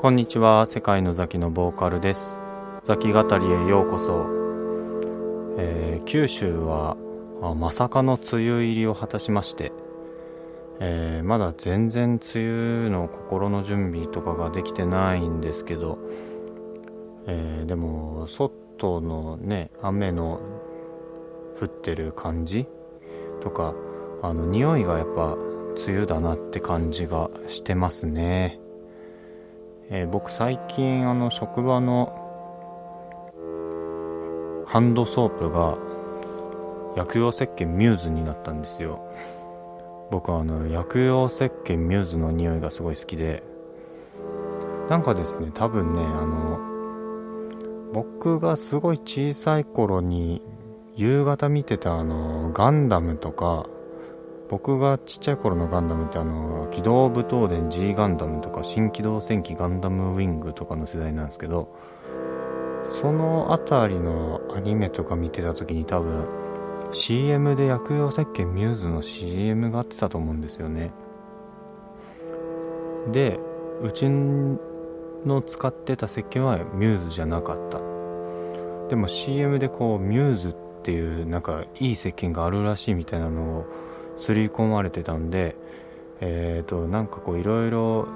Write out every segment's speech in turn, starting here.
こんにちは。世界のザキのボーカルです。ザキ語りへようこそ、えー、九州はまさかの梅雨入りを果たしまして、えー、まだ全然梅雨の心の準備とかができてないんですけど、えー、でも外のね雨の降ってる感じとかあの匂いがやっぱ梅雨だなって感じがしてますね。えー、僕最近あの職場のハンドソープが薬用石鹸ミューズになったんですよ。僕はあの薬用石鹸ミューズの匂いがすごい好きで。なんかですね多分ねあの僕がすごい小さい頃に夕方見てたあのガンダムとか僕がちっちゃい頃のガンダムってあの機動武闘伝 G ガンダムとか新機動戦記ガンダムウィングとかの世代なんですけどその辺りのアニメとか見てた時に多分 CM で薬用石鹸ミューズの CM があってたと思うんですよね。でうちの使ってた石鹸はミューズじゃなかった。でも CM でこうミューズっていうなんかいい石鹸があるらしいみたいなのを刷り込まれてたんでえっ、ー、となんかこういろいろ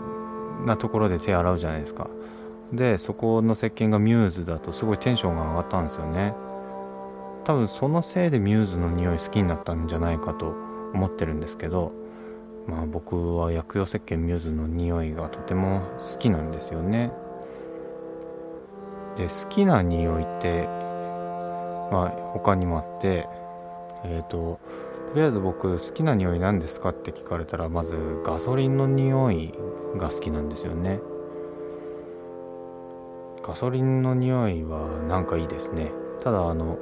なところで手洗うじゃないですか。でそこの石鹸がミューズだとすごいテンションが上がったんですよね。多分そのせいでミューズの匂い好きになったんじゃないかと思ってるんですけどまあ僕は薬用石鹸ミューズの匂いがとても好きなんですよね。で好きな匂いってまあ他にもあってえっ、ー、ととりあえず僕好きな匂い何ですかって聞かれたらまずガソリンの匂いが好きなんですよね。ガソリンの匂いはなんかいいですね。ただあの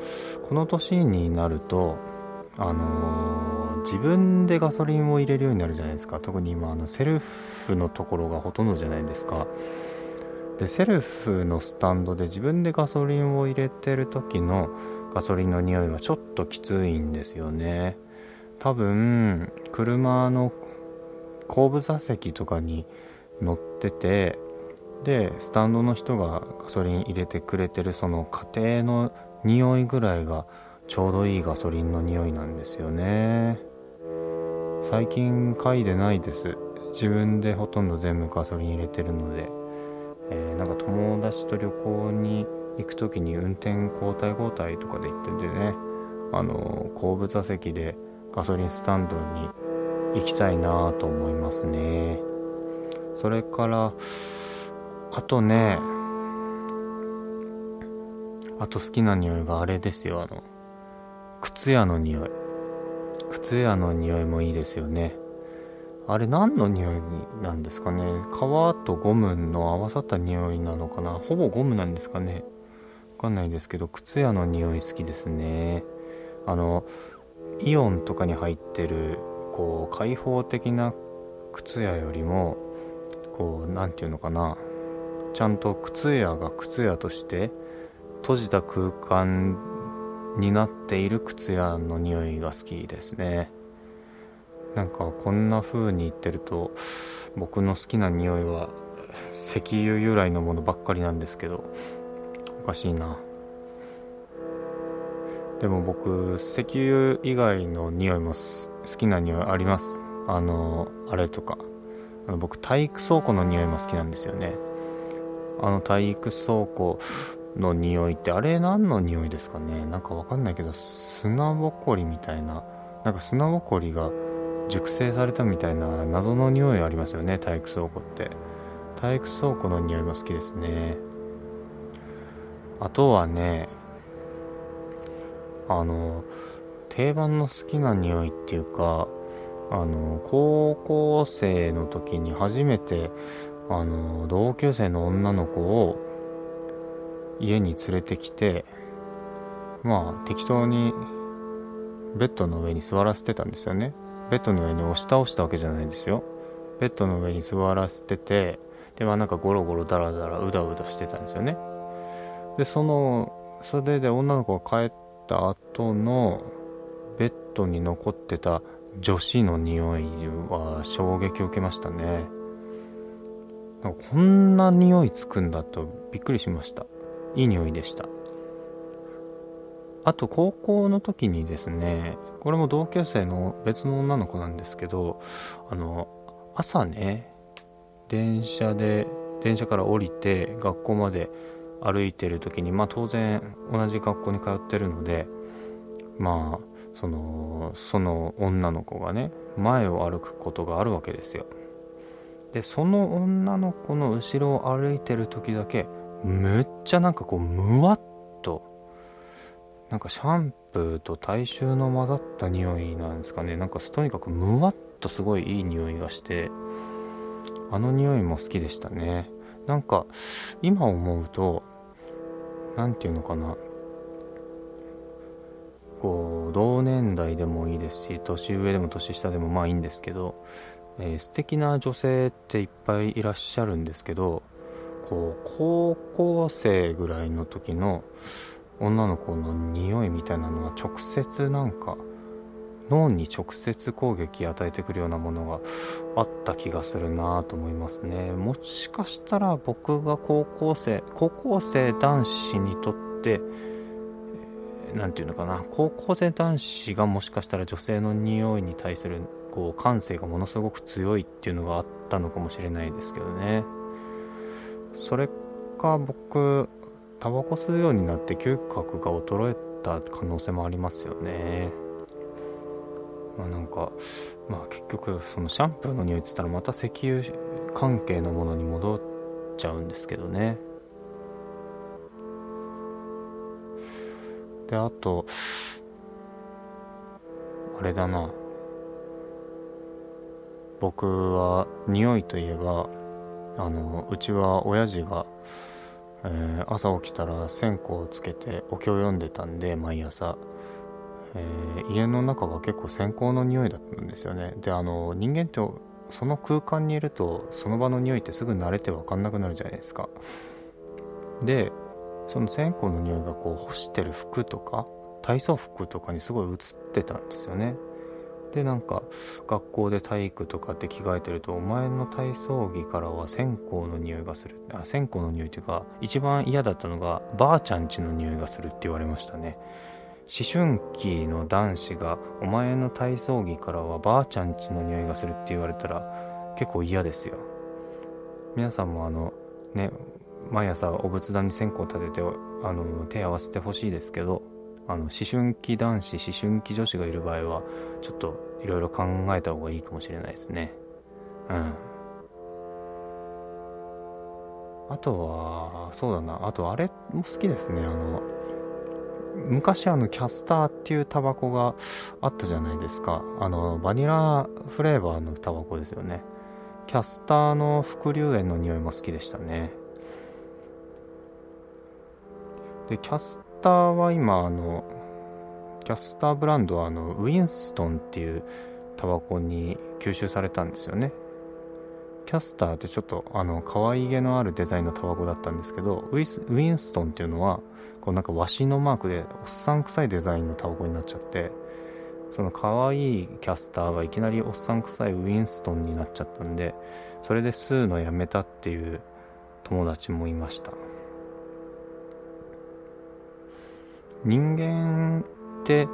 この年になるとあのー、自分でガソリンを入れるようになるじゃないですか。特に今あのセルフのところがほとんどじゃないですか。でセルフのスタンドで自分でガソリンを入れてる時のガソリンの匂いはちょっときついんですよね。多分車の後部座席とかに乗っててでスタンドの人がガソリン入れてくれてるその家庭の匂いぐらいがちょうどいいガソリンの匂いなんですよね。最近嗅いでないです。自分でほとんど全部ガソリン入れてるので、えー、なんか友達と旅行に行く時に運転交代交代とかで行っててねあの後部座席でガソリンスタンドに行きたいなと思いますね。それからあとねあと好きな匂いがあれですよ。あの靴屋の匂い。靴屋の匂いもいいですよね。あれ何の匂いなんですかね。革とゴムの合わさった匂いなのかな。ほぼゴムなんですかね。わかんないですけど靴屋の匂い好きですね。あのイオンとかに入ってるこう開放的な靴屋よりもこう何て言うのかなちゃんと靴屋が靴屋として閉じた空間になっている靴屋の匂いが好きですね。なんかこんな風に言ってると僕の好きな匂いは石油由来のものばっかりなんですけどおかしいな。でも僕石油以外の匂いも好きな匂いあります。あのあれとか。あの僕体育倉庫の匂いも好きなんですよね。あの体育倉庫の匂いってあれ何の匂いですかね？なんかわかんないけど砂ぼこりみたいな。なんか砂ぼこりが熟成されたみたいな謎の匂いありますよね体育倉庫って。体育倉庫の匂いも好きですね。あとはねあの定番の好きな匂いっていうかあの高校生の時に初めてあの同級生の女の子を家に連れてきてまあ適当にベッドの上に座らせてたんですよね。ベッドの上に押し倒したわけじゃないですよ。ベッドの上に座らせててでまあなんかゴロゴロダラダラうだうだしてたんですよね。でそのそれで女の子が帰った後のベッドに残ってた女子の匂いは衝撃を受けましたね。なんかこんな匂いつくんだとびっくりしました。いい匂いでした。あと高校の時にですねこれも同級生の別の女の子なんですけどあの朝ね電車で電車から降りて学校まで歩いてる時にまあ当然同じ学校に通ってるのでまあそのその女の子がね前を歩くことがあるわけですよ。でその女の子の後ろを歩いてる時だけめっちゃなんかこうむわっとなんかシャンプーと体臭の混ざった匂いなんですかね。なんかとにかくむわっとすごいいい匂いがしてあの匂いも好きでしたね。なんか今思うと何て言うのかな。こう同年代でもいいですし年上でも年下でもまあいいんですけど、えー、素敵な女性っていっぱいいらっしゃるんですけどこう高校生ぐらいの時の女の子の匂いみたいなのは直接なんか脳に直接攻撃与えてくるようなものがあった気がするなと思いますね。もしかしたら僕が高校生高校生男子にとって何て言うのかな。高校生男子がもしかしたら女性の匂いに対するこう感性がものすごく強いっていうのがあったのかもしれないですけどね。それか僕タバコ吸うようになって嗅覚が衰えた可能性もありますよね。まあなんかまあ結局そのシャンプーの匂いっつったらまた石油関係のものに戻っちゃうんですけどね。であとあれだな。僕は匂いといえばあのうちは親父が、えー、朝起きたら線香をつけてお経を読んでたんで毎朝、えー、家の中が結構線香の匂いだったんですよね。であの人間ってその空間にいるとその場の匂いってすぐ慣れて分かんなくなるじゃないですか。でその線香の匂いがこう干してる服とか体操服とかにすごい映ってたんですよね。でなんか学校で体育とかって着替えてるとお前の体操着からは線香の匂いがする。あ線香の匂いっていうか一番嫌だったのがばあちゃんちの匂いがするって言われましたね。思春期の男子がお前の体操着からはばあちゃんちの匂いがするって言われたら結構嫌ですよ。皆さんもあのね毎朝お仏壇に線香立ててあの手合わせてほしいですけどあの思春期男子思春期女子がいる場合はちょっといろいろ考えた方がいいかもしれないですね。うん。あとはそうだな。あとあれも好きですね。あの昔あのキャスターっていうタバコがあったじゃないですか。あのバニラフレーバーのタバコですよね。キャスターの副流煙の匂いも好きでしたね。でキャスターは今あのキャスターブランドはあのウィンストンっていうタバコに吸収されたんですよね。キャスターってちょっとあの可愛げのあるデザインのタバコだったんですけどウィンストンっていうのはこうなんかワシのマークでおっさん臭いデザインのタバコになっちゃってその可愛いキャスターがいきなりおっさん臭いウィンストンになっちゃったんでそれで吸うのやめたっていう友達もいました。人間って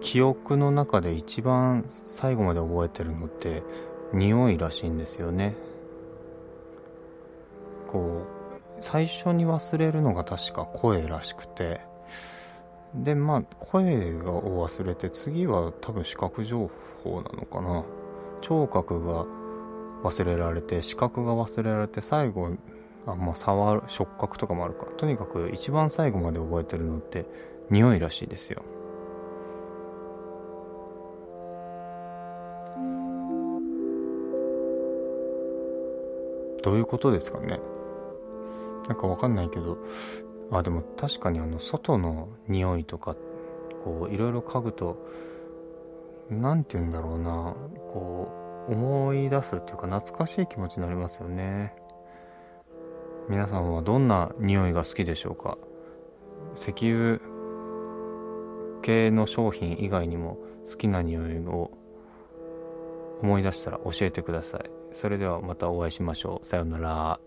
記憶の中で一番最後まで覚えてるのって匂いらしいんですよね。こう最初に忘れるのが確か声らしくて。でまあ声を忘れて次は多分視覚情報なのかな。聴覚が忘れられて視覚が忘れられて最後あまあ触る触覚とかもあるか。とにかく一番最後まで覚えてるのって匂いらしいですよ。どういうことですかね？なんかわかんないけど。あでも確かにあの外の匂いとかこういろいろ嗅ぐと何て言うんだろうな。こう思い出すっていうか懐かしい気持ちになりますよね。皆さんはどんな匂いが好きでしょうか？石油系の商品以外にも好きな匂いを思い出したら教えてください。それではまたお会いしましょう。さようなら。